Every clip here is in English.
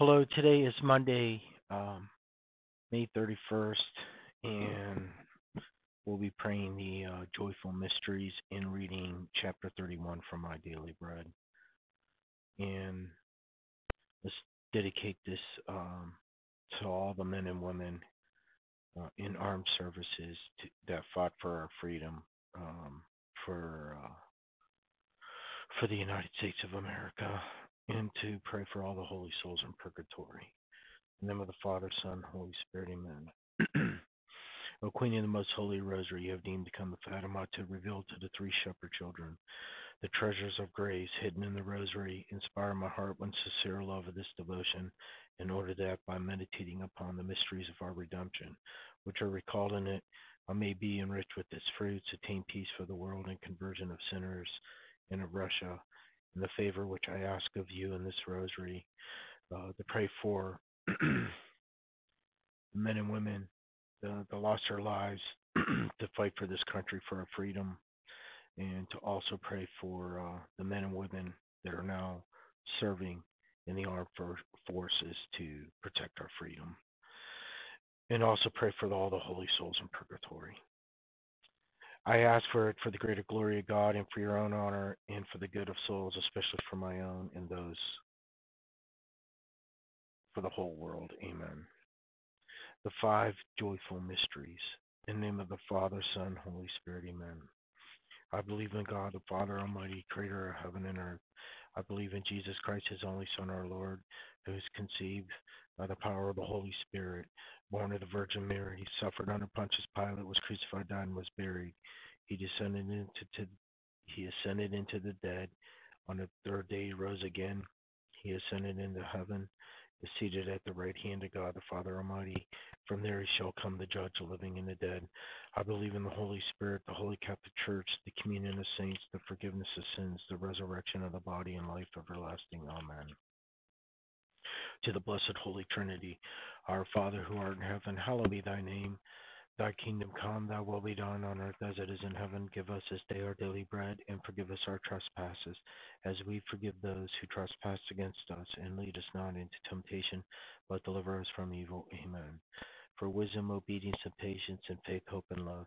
Hello, today is Monday, um, May 31st, and we'll be praying the uh, joyful mysteries and reading chapter 31 from My Daily Bread. And let's dedicate this um, to all the men and women uh, in armed services to, that fought for our freedom, um, for uh, for the United States of America, and to pray for all the holy souls in purgatory. In the name of the Father, Son, Holy Spirit, Amen. o Queen of the Most Holy Rosary, you have deemed to come the Fatima to reveal to the three shepherd children the treasures of grace hidden in the Rosary. Inspire my heart with sincere love of this devotion, in order that by meditating upon the mysteries of our redemption, which are recalled in it, I may be enriched with its fruits, attain peace for the world and conversion of sinners and of Russia and the favor which I ask of you in this rosary uh, to pray for men and women that, lost their lives to fight for this country for our freedom, and to also pray for uh, the men and women that are now serving in the armed forces to protect our freedom. And also pray for all the holy souls in purgatory. I ask for it for the greater glory of God and for your own honor and for the good of souls, especially for my own and those for the whole world. Amen. The five joyful mysteries. In the name of the Father, Son, Holy Spirit. Amen. I believe in God, the Father Almighty, creator of heaven and earth. I believe in Jesus Christ, his only Son, our Lord, who was conceived by the power of the Holy Spirit, born of the Virgin Mary. He suffered under Pontius Pilate, was crucified, died, and was buried. He descended into to, he ascended into the dead. On the third day he rose again. He ascended into heaven, is seated at the right hand of God the Father Almighty. From there he shall come the judge of living and the dead. I believe in the Holy Spirit, the Holy Catholic Church, the communion of saints, the forgiveness of sins, the resurrection of the body, and life everlasting. Amen to the blessed Holy Trinity. Our Father who art in heaven, hallowed be thy name. Thy kingdom come, thy will be done on earth as it is in heaven. Give us this day our daily bread, and forgive us our trespasses, as we forgive those who trespass against us. And lead us not into temptation, but deliver us from evil. Amen. For wisdom, obedience, and patience, and faith, hope, and love.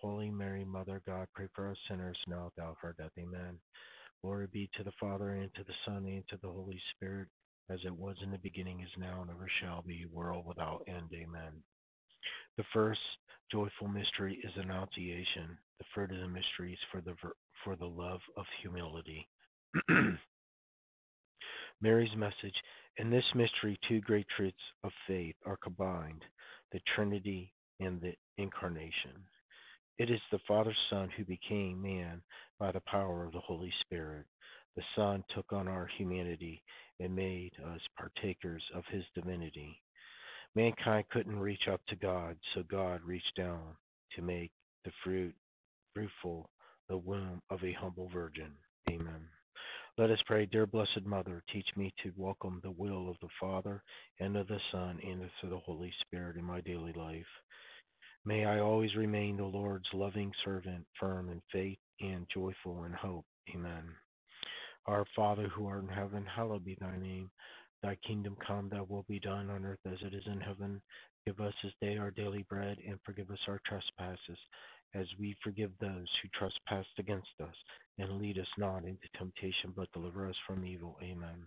Holy Mary, Mother God, pray for us sinners now hour of our death. Amen. Glory be to the Father, and to the Son, and to the Holy Spirit, as it was in the beginning, is now, and ever shall be, world without end. Amen. The first joyful mystery is Annunciation. The fruit of the mystery is for the for the love of humility. Mary's message. In this mystery, two great truths of faith are combined the Trinity and the Incarnation. It is the Father Son who became man by the power of the Holy Spirit. The Son took on our humanity and made us partakers of his divinity. Mankind couldn't reach up to God, so God reached down to make the fruit fruitful the womb of a humble virgin. Amen. Let us pray, dear Blessed Mother, teach me to welcome the will of the Father and of the Son and of the Holy Spirit in my daily life. May I always remain the Lord's loving servant, firm in faith and joyful in hope. Amen. Our Father who art in heaven, hallowed be thy name. Thy kingdom come, thy will be done on earth as it is in heaven. Give us this day our daily bread, and forgive us our trespasses, as we forgive those who trespass against us. And lead us not into temptation, but deliver us from evil. Amen.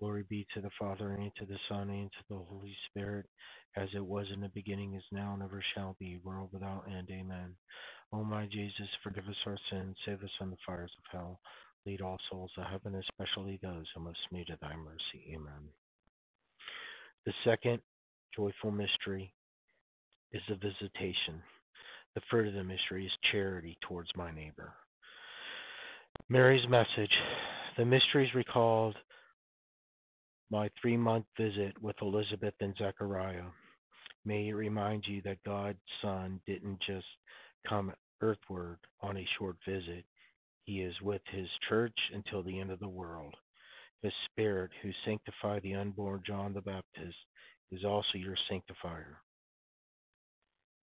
Glory be to the Father, and to the Son, and to the Holy Spirit, as it was in the beginning, is now, and ever shall be, world without end. Amen. O my Jesus, forgive us our sins, save us from the fires of hell. Lead all souls to heaven, especially those who most need of thy mercy. Amen. The second joyful mystery is the visitation. The fruit of the mystery is charity towards my neighbor. Mary's message. The mysteries recalled my three month visit with Elizabeth and Zechariah. May it remind you that God's Son didn't just come earthward on a short visit. He is with his church until the end of the world. His Spirit, who sanctified the unborn John the Baptist, is also your sanctifier.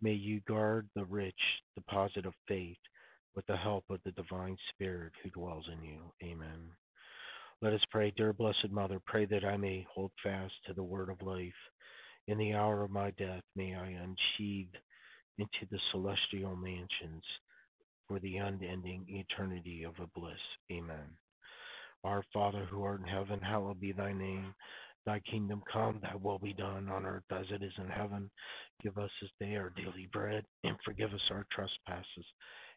May you guard the rich deposit of faith with the help of the divine Spirit who dwells in you. Amen. Let us pray, dear Blessed Mother, pray that I may hold fast to the word of life. In the hour of my death, may I unsheathe into the celestial mansions for the unending eternity of a bliss. Amen. Our Father who art in heaven, hallowed be thy name. Thy kingdom come, thy will be done on earth as it is in heaven. Give us this day our daily bread, and forgive us our trespasses,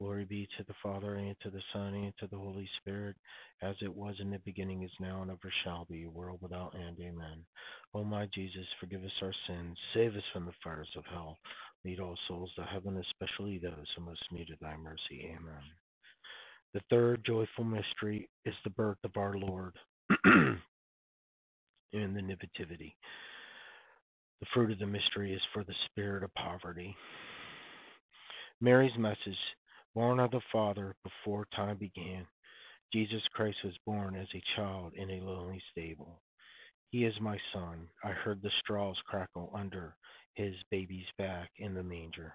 Glory be to the Father, and to the Son, and to the Holy Spirit, as it was in the beginning, is now, and ever shall be, world without end. Amen. O my Jesus, forgive us our sins, save us from the fires of hell, lead all souls to heaven, especially those who most need of thy mercy. Amen. The third joyful mystery is the birth of our Lord and the Nativity. The fruit of the mystery is for the spirit of poverty. Mary's message Born of the Father before time began, Jesus Christ was born as a child in a lonely stable. He is my son. I heard the straws crackle under his baby's back in the manger.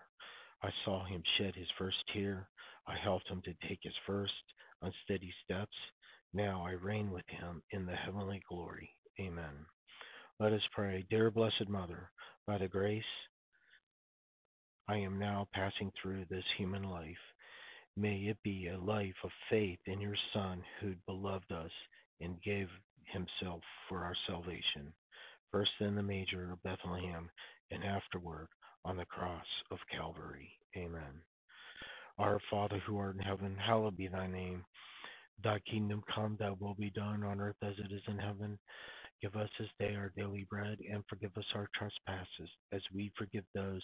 I saw him shed his first tear. I helped him to take his first unsteady steps. Now I reign with him in the heavenly glory. Amen. Let us pray. Dear Blessed Mother, by the grace I am now passing through this human life, May it be a life of faith in your Son who beloved us and gave himself for our salvation, first in the manger of Bethlehem and afterward on the cross of Calvary. Amen. Our Father who art in heaven, hallowed be thy name. Thy kingdom come, thy will be done on earth as it is in heaven. Give us this day our daily bread, and forgive us our trespasses, as we forgive those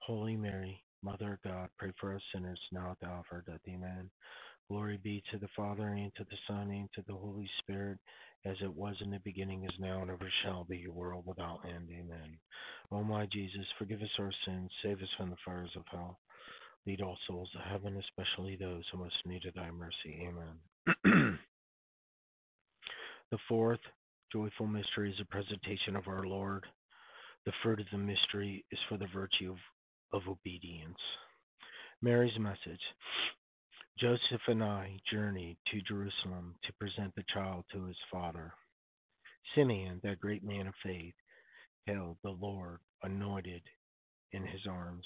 Holy Mary, Mother of God, pray for us sinners now at the hour of our death. Amen. Glory be to the Father, and to the Son, and to the Holy Spirit, as it was in the beginning, is now, and ever shall be, world without end. Amen. O my Jesus, forgive us our sins, save us from the fires of hell. Lead all souls to heaven, especially those who most need thy mercy. Amen. the fourth joyful mystery is the presentation of our Lord. The fruit of the mystery is for the virtue of of obedience. Mary's message Joseph and I journeyed to Jerusalem to present the child to his father. Simeon, that great man of faith, held the Lord anointed in his arms.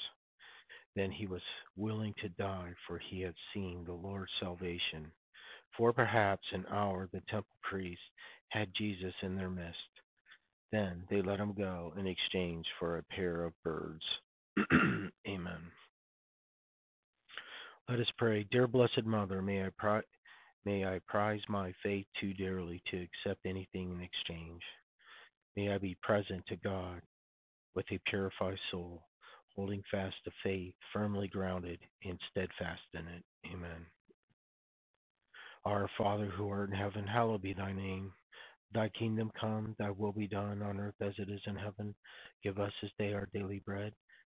Then he was willing to die, for he had seen the Lord's salvation. For perhaps an hour the temple priests had Jesus in their midst. Then they let him go in exchange for a pair of birds. Amen. Let us pray. Dear Blessed Mother, may I, pri- may I prize my faith too dearly to accept anything in exchange. May I be present to God with a purified soul, holding fast to faith, firmly grounded and steadfast in it. Amen. Our Father who art in heaven, hallowed be thy name. Thy kingdom come, thy will be done on earth as it is in heaven. Give us this day our daily bread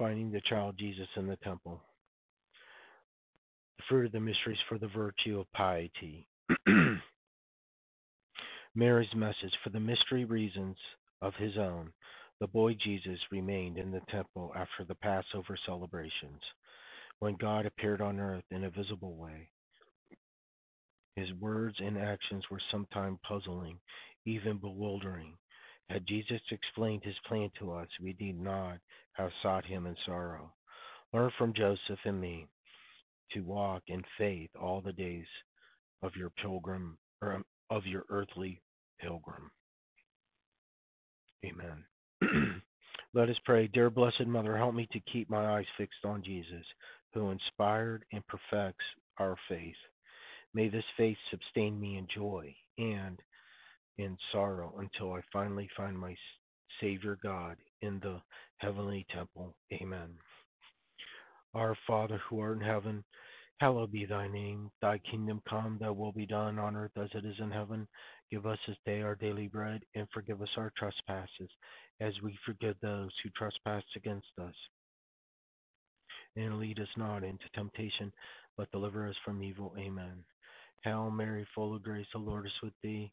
finding the child Jesus in the temple. The fruit of the mysteries for the virtue of piety. Mary's message for the mystery reasons of his own. The boy Jesus remained in the temple after the Passover celebrations. When God appeared on earth in a visible way, his words and actions were sometimes puzzling, even bewildering. Had Jesus explained his plan to us, we need not have sought him in sorrow. Learn from Joseph and me to walk in faith all the days of your pilgrim or um, of your earthly pilgrim. Amen. Let us pray. Dear Blessed Mother, help me to keep my eyes fixed on Jesus, who inspired and perfects our faith. May this faith sustain me in joy and in sorrow until I finally find my Savior God in the heavenly temple. Amen. Our Father who art in heaven, hallowed be thy name. Thy kingdom come, thy will be done on earth as it is in heaven. Give us this day our daily bread, and forgive us our trespasses, as we forgive those who trespass against us. And lead us not into temptation, but deliver us from evil. Amen. Hail Mary, full of grace, the Lord is with thee.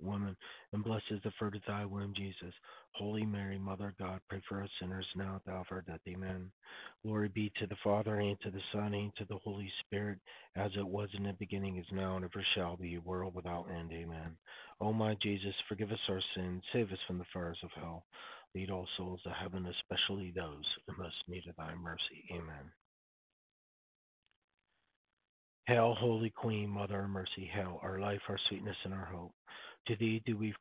women, and blessed is the fruit of thy womb, Jesus. Holy Mary, Mother of God, pray for us sinners now at the hour of our death. Amen. Glory be to the Father, and to the Son, and to the Holy Spirit, as it was in the beginning, is now, and ever shall be, world without end. Amen. O my Jesus, forgive us our sins, save us from the fires of hell. Lead all souls to heaven, especially those who most need of thy mercy. Amen. Hail, Holy Queen, Mother of Mercy, hail, our life, our sweetness, and our hope. To thee do we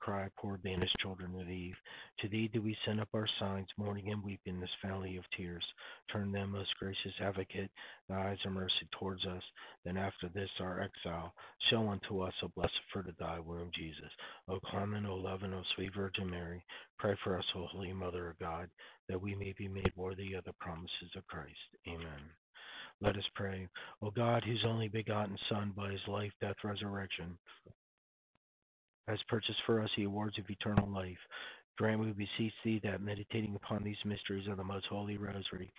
cry poor banished children of Eve. To thee do we send up our signs, mourning and weeping this valley of tears. Turn them, most gracious advocate, thy eyes of mercy towards us. Then after this our exile, show unto us a blessed fruit of thy womb, Jesus. O clement, O loving, O sweet Virgin Mary, pray for us, O Holy Mother of God, that we may be made worthy of the promises of Christ. Amen. Let us pray. O God, whose only begotten Son, by his life, death, resurrection, has purchased for us the awards of eternal life. Grant, we beseech thee, that meditating upon these mysteries of the most holy rosary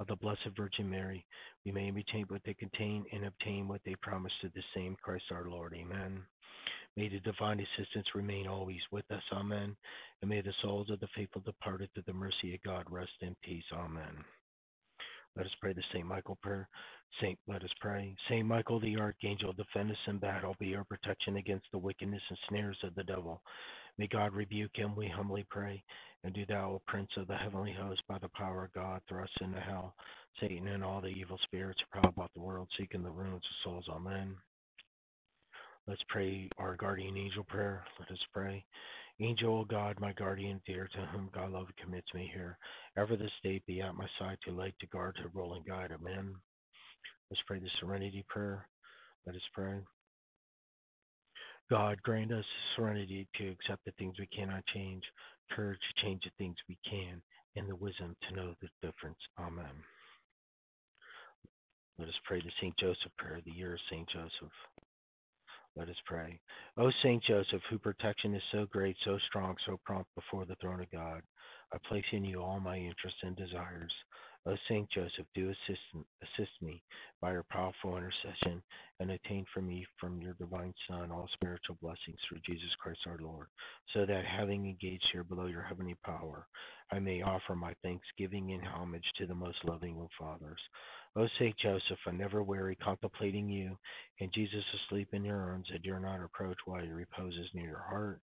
of the Blessed Virgin Mary, we may retain what they contain and obtain what they promise to the same Christ our Lord. Amen. May the divine assistance remain always with us. Amen. And may the souls of the faithful departed to the mercy of God rest in peace. Amen. Let us pray the St. Michael prayer. Saint, let us pray. Saint Michael the Archangel, defend us in battle, be our protection against the wickedness and snares of the devil. May God rebuke him, we humbly pray. And do thou, O Prince of the heavenly host, by the power of God, thrust into hell Satan and all the evil spirits who prowl about the world, seeking the ruins of souls. Amen. Let's pray our guardian angel prayer. Let us pray. Angel of God, my guardian dear, to whom God love commits me here, ever this day be at my side to light, to guard, to rule and guide. Amen. Let's pray the serenity prayer. Let us pray. God, grant us serenity to accept the things we cannot change, courage to change the things we can, and the wisdom to know the difference. Amen. Let us pray the St. Joseph prayer, the year of St. Joseph. Let us pray. O Saint Joseph, whose protection is so great, so strong, so prompt before the throne of God, I place in you all my interests and desires. O Saint Joseph, do assist, assist me by your powerful intercession and obtain for me from your divine Son all spiritual blessings through Jesus Christ our Lord, so that having engaged here below your heavenly power, I may offer my thanksgiving and homage to the most loving of fathers. Oh, o Saint Joseph, I never weary contemplating you, and Jesus asleep in your arms, I dare not approach while he reposes near your heart.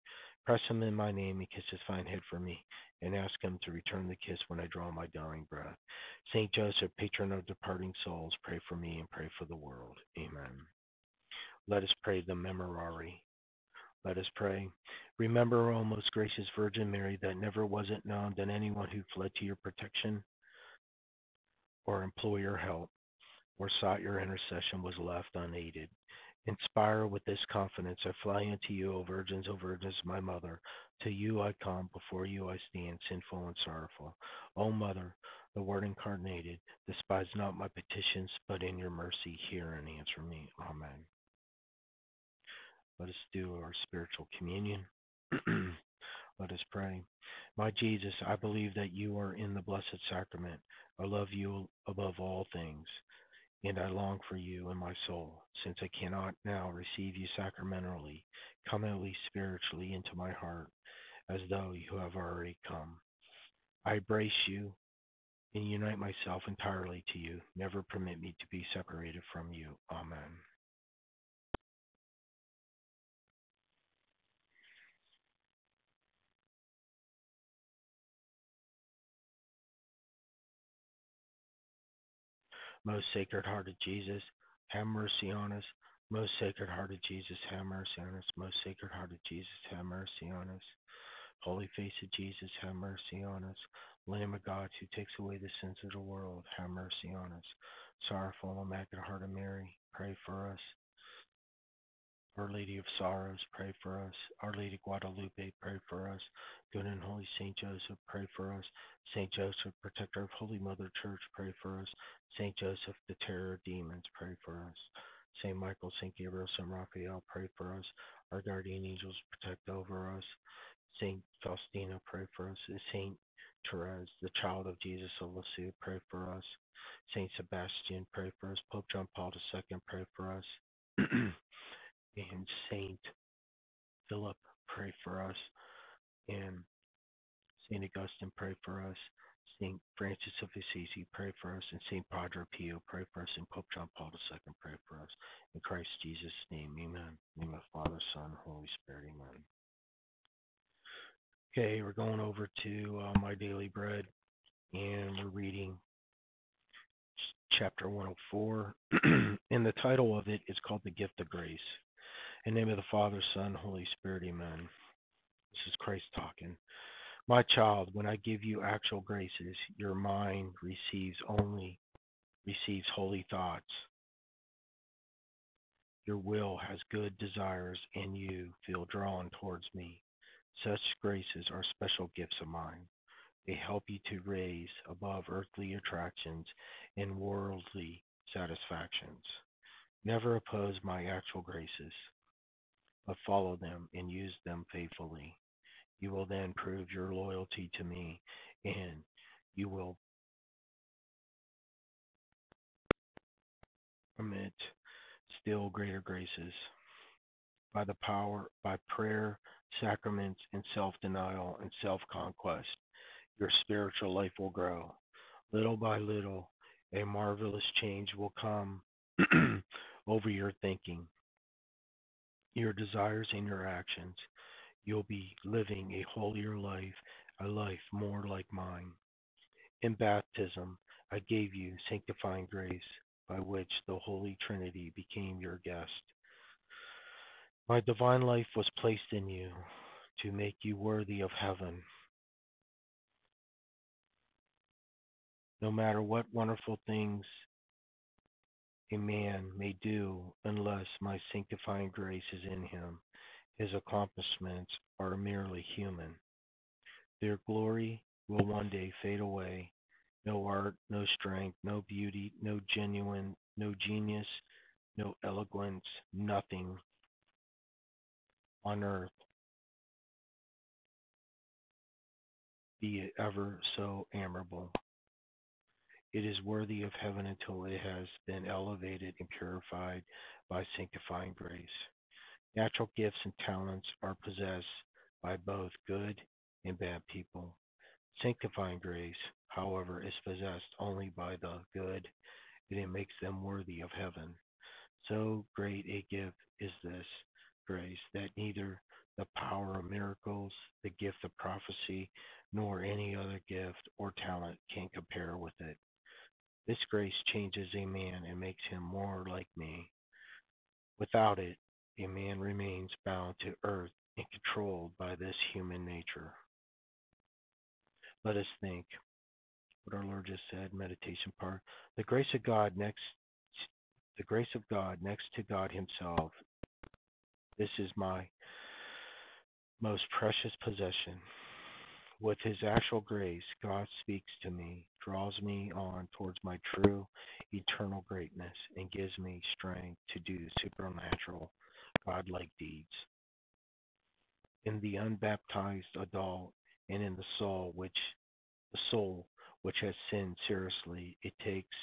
Press him in my name and kiss his fine head for me, and ask him to return the kiss when I draw my dying breath. Saint Joseph, patron of departing souls, pray for me and pray for the world. Amen. Let us pray the Memorare. Let us pray. Remember, O most gracious Virgin Mary, that never was it known that anyone who fled to your protection or implore your help or sought your intercession was left unaided. Inspire with this confidence, I fly unto you, O virgins, O virgins, my mother. To you I come, before you I stand, sinful and sorrowful. O mother, the word incarnated, despise not my petitions, but in your mercy hear and answer me. Amen. Let us do our spiritual communion. Let us pray. My Jesus, I believe that you are in the blessed sacrament. I love you above all things, and I long for you in my soul. Since I cannot now receive you sacramentally, come at least spiritually into my heart, as though you have already come. I embrace you and unite myself entirely to you. Never permit me to be separated from you. Amen. Most Sacred Heart of Jesus, have mercy on us. Most Sacred Heart of Jesus, have mercy on us. Most Sacred Heart of Jesus, have mercy on us. Holy face of Jesus, have mercy on us. Lamb of God, who takes away the sins of the world, have mercy on us. Sorrowful Immaculate Heart of Mary, pray for us. Our Lady of Sorrows, pray for us. Our Lady Guadalupe, pray for us. Good and Holy Saint Joseph, pray for us. Saint Joseph, protector of Holy Mother Church, pray for us. Saint Joseph, the terror of demons, pray for us. Saint Michael, Saint Gabriel, Saint Raphael, pray for us. Our guardian angels, protect over us. Saint Faustina, pray for us. Saint Therese, the child of Jesus of Lisieux, pray for us. Saint Sebastian, pray for us. Pope John Paul II, pray for us. And Saint Philip, pray for us. And Saint Augustine, pray for us. Saint Francis of Assisi, pray for us. And Saint Padre Pio, pray for us. And Pope John Paul II, pray for us. In Christ Jesus' name, amen. In the name of Father, Son, Holy Spirit, amen. Okay, we're going over to uh, My Daily Bread, and we're reading chapter 104. and the title of it is called The Gift of Grace. In the name of the Father, Son, Holy Spirit, amen. This is Christ talking. My child, when I give you actual graces, your mind receives only receives holy thoughts. Your will has good desires, and you feel drawn towards me. Such graces are special gifts of mine. They help you to raise above earthly attractions and worldly satisfactions. Never oppose my actual graces, but follow them and use them faithfully. You will then prove your loyalty to me, and you will permit still greater graces by the power, by prayer, sacraments, and self denial and self conquest, your spiritual life will grow. Little by little, a marvelous change will come over your thinking, your desires, and your actions. You'll be living a holier life, a life more like mine. In baptism, I gave you sanctifying grace by which the Holy Trinity became your guest. My divine life was placed in you to make you worthy of heaven. No matter what wonderful things a man may do, unless my sanctifying grace is in him, his accomplishments are merely human. Their glory will one day fade away. No art, no strength, no beauty, no genuine, no genius, no eloquence, nothing on earth, be it ever so admirable. It is worthy of heaven until it has been elevated and purified by sanctifying grace. Natural gifts and talents are possessed by both good and bad people. Sanctifying grace, however, is possessed only by the good, and it makes them worthy of heaven. So great a gift is this grace that neither the power of miracles, the gift of prophecy, nor any other gift or talent can compare with it. This grace changes a man and makes him more like me. Without it, a man remains bound to earth and controlled by this human nature. Let us think what our Lord just said, meditation part. The grace of God next the grace of God next to God Himself this is my most precious possession. With his actual grace, God speaks to me, draws me on towards my true eternal greatness, and gives me strength to do supernatural, godlike deeds. In the unbaptized adult and in the soul which the soul which has sinned seriously, it takes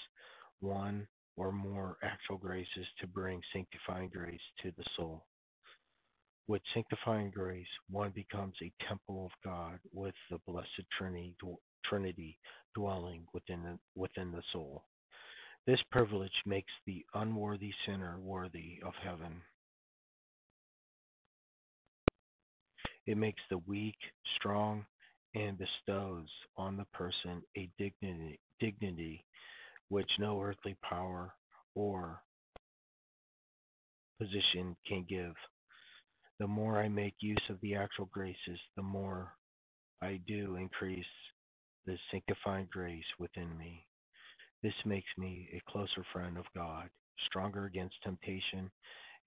one or more actual graces to bring sanctifying grace to the soul. With sanctifying grace, one becomes a temple of God with the blessed Trinity, dwelling within the, within the soul. This privilege makes the unworthy sinner worthy of heaven. It makes the weak strong and bestows on the person a dignity, dignity which no earthly power or position can give. The more I make use of the actual graces, the more I do increase the sanctifying grace within me. This makes me a closer friend of God, stronger against temptation,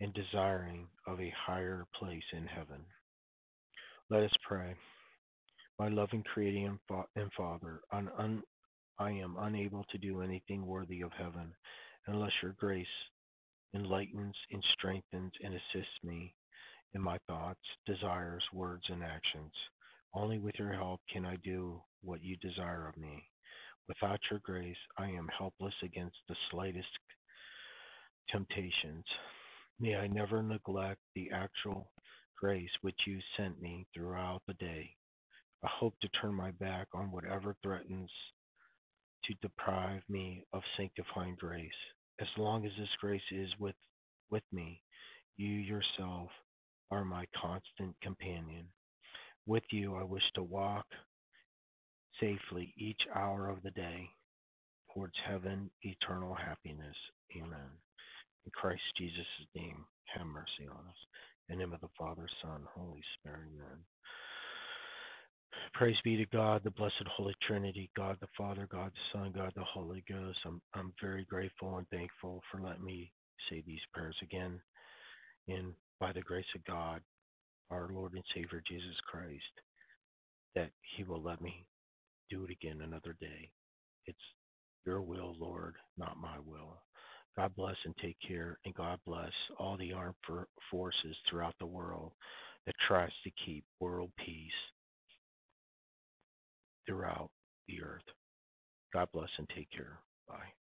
and desiring of a higher place in heaven. Let us pray. My loving Creator and Father, I am unable to do anything worthy of heaven unless your grace enlightens and strengthens and assists me in my thoughts, desires, words, and actions. Only with your help can I do what you desire of me. Without your grace, I am helpless against the slightest temptations. May I never neglect the actual grace which you sent me throughout the day. I hope to turn my back on whatever threatens to deprive me of sanctifying grace. As long as this grace is with, with me, you yourself are my constant companion. With you, I wish to walk safely each hour of the day towards heaven, eternal happiness. Amen. In Christ Jesus' name, have mercy on us. In the name of the Father, Son, Holy Spirit. Amen. Praise be to God, the blessed Holy Trinity, God the Father, God the Son, God the Holy Ghost. I'm I'm very grateful and thankful for letting me say these prayers again. And by the grace of God, our Lord and Savior Jesus Christ, that He will let me do it again another day. It's your will, Lord, not my will. God bless and take care, and God bless all the armed forces throughout the world that tries to keep world peace throughout the earth. God bless and take care. Bye.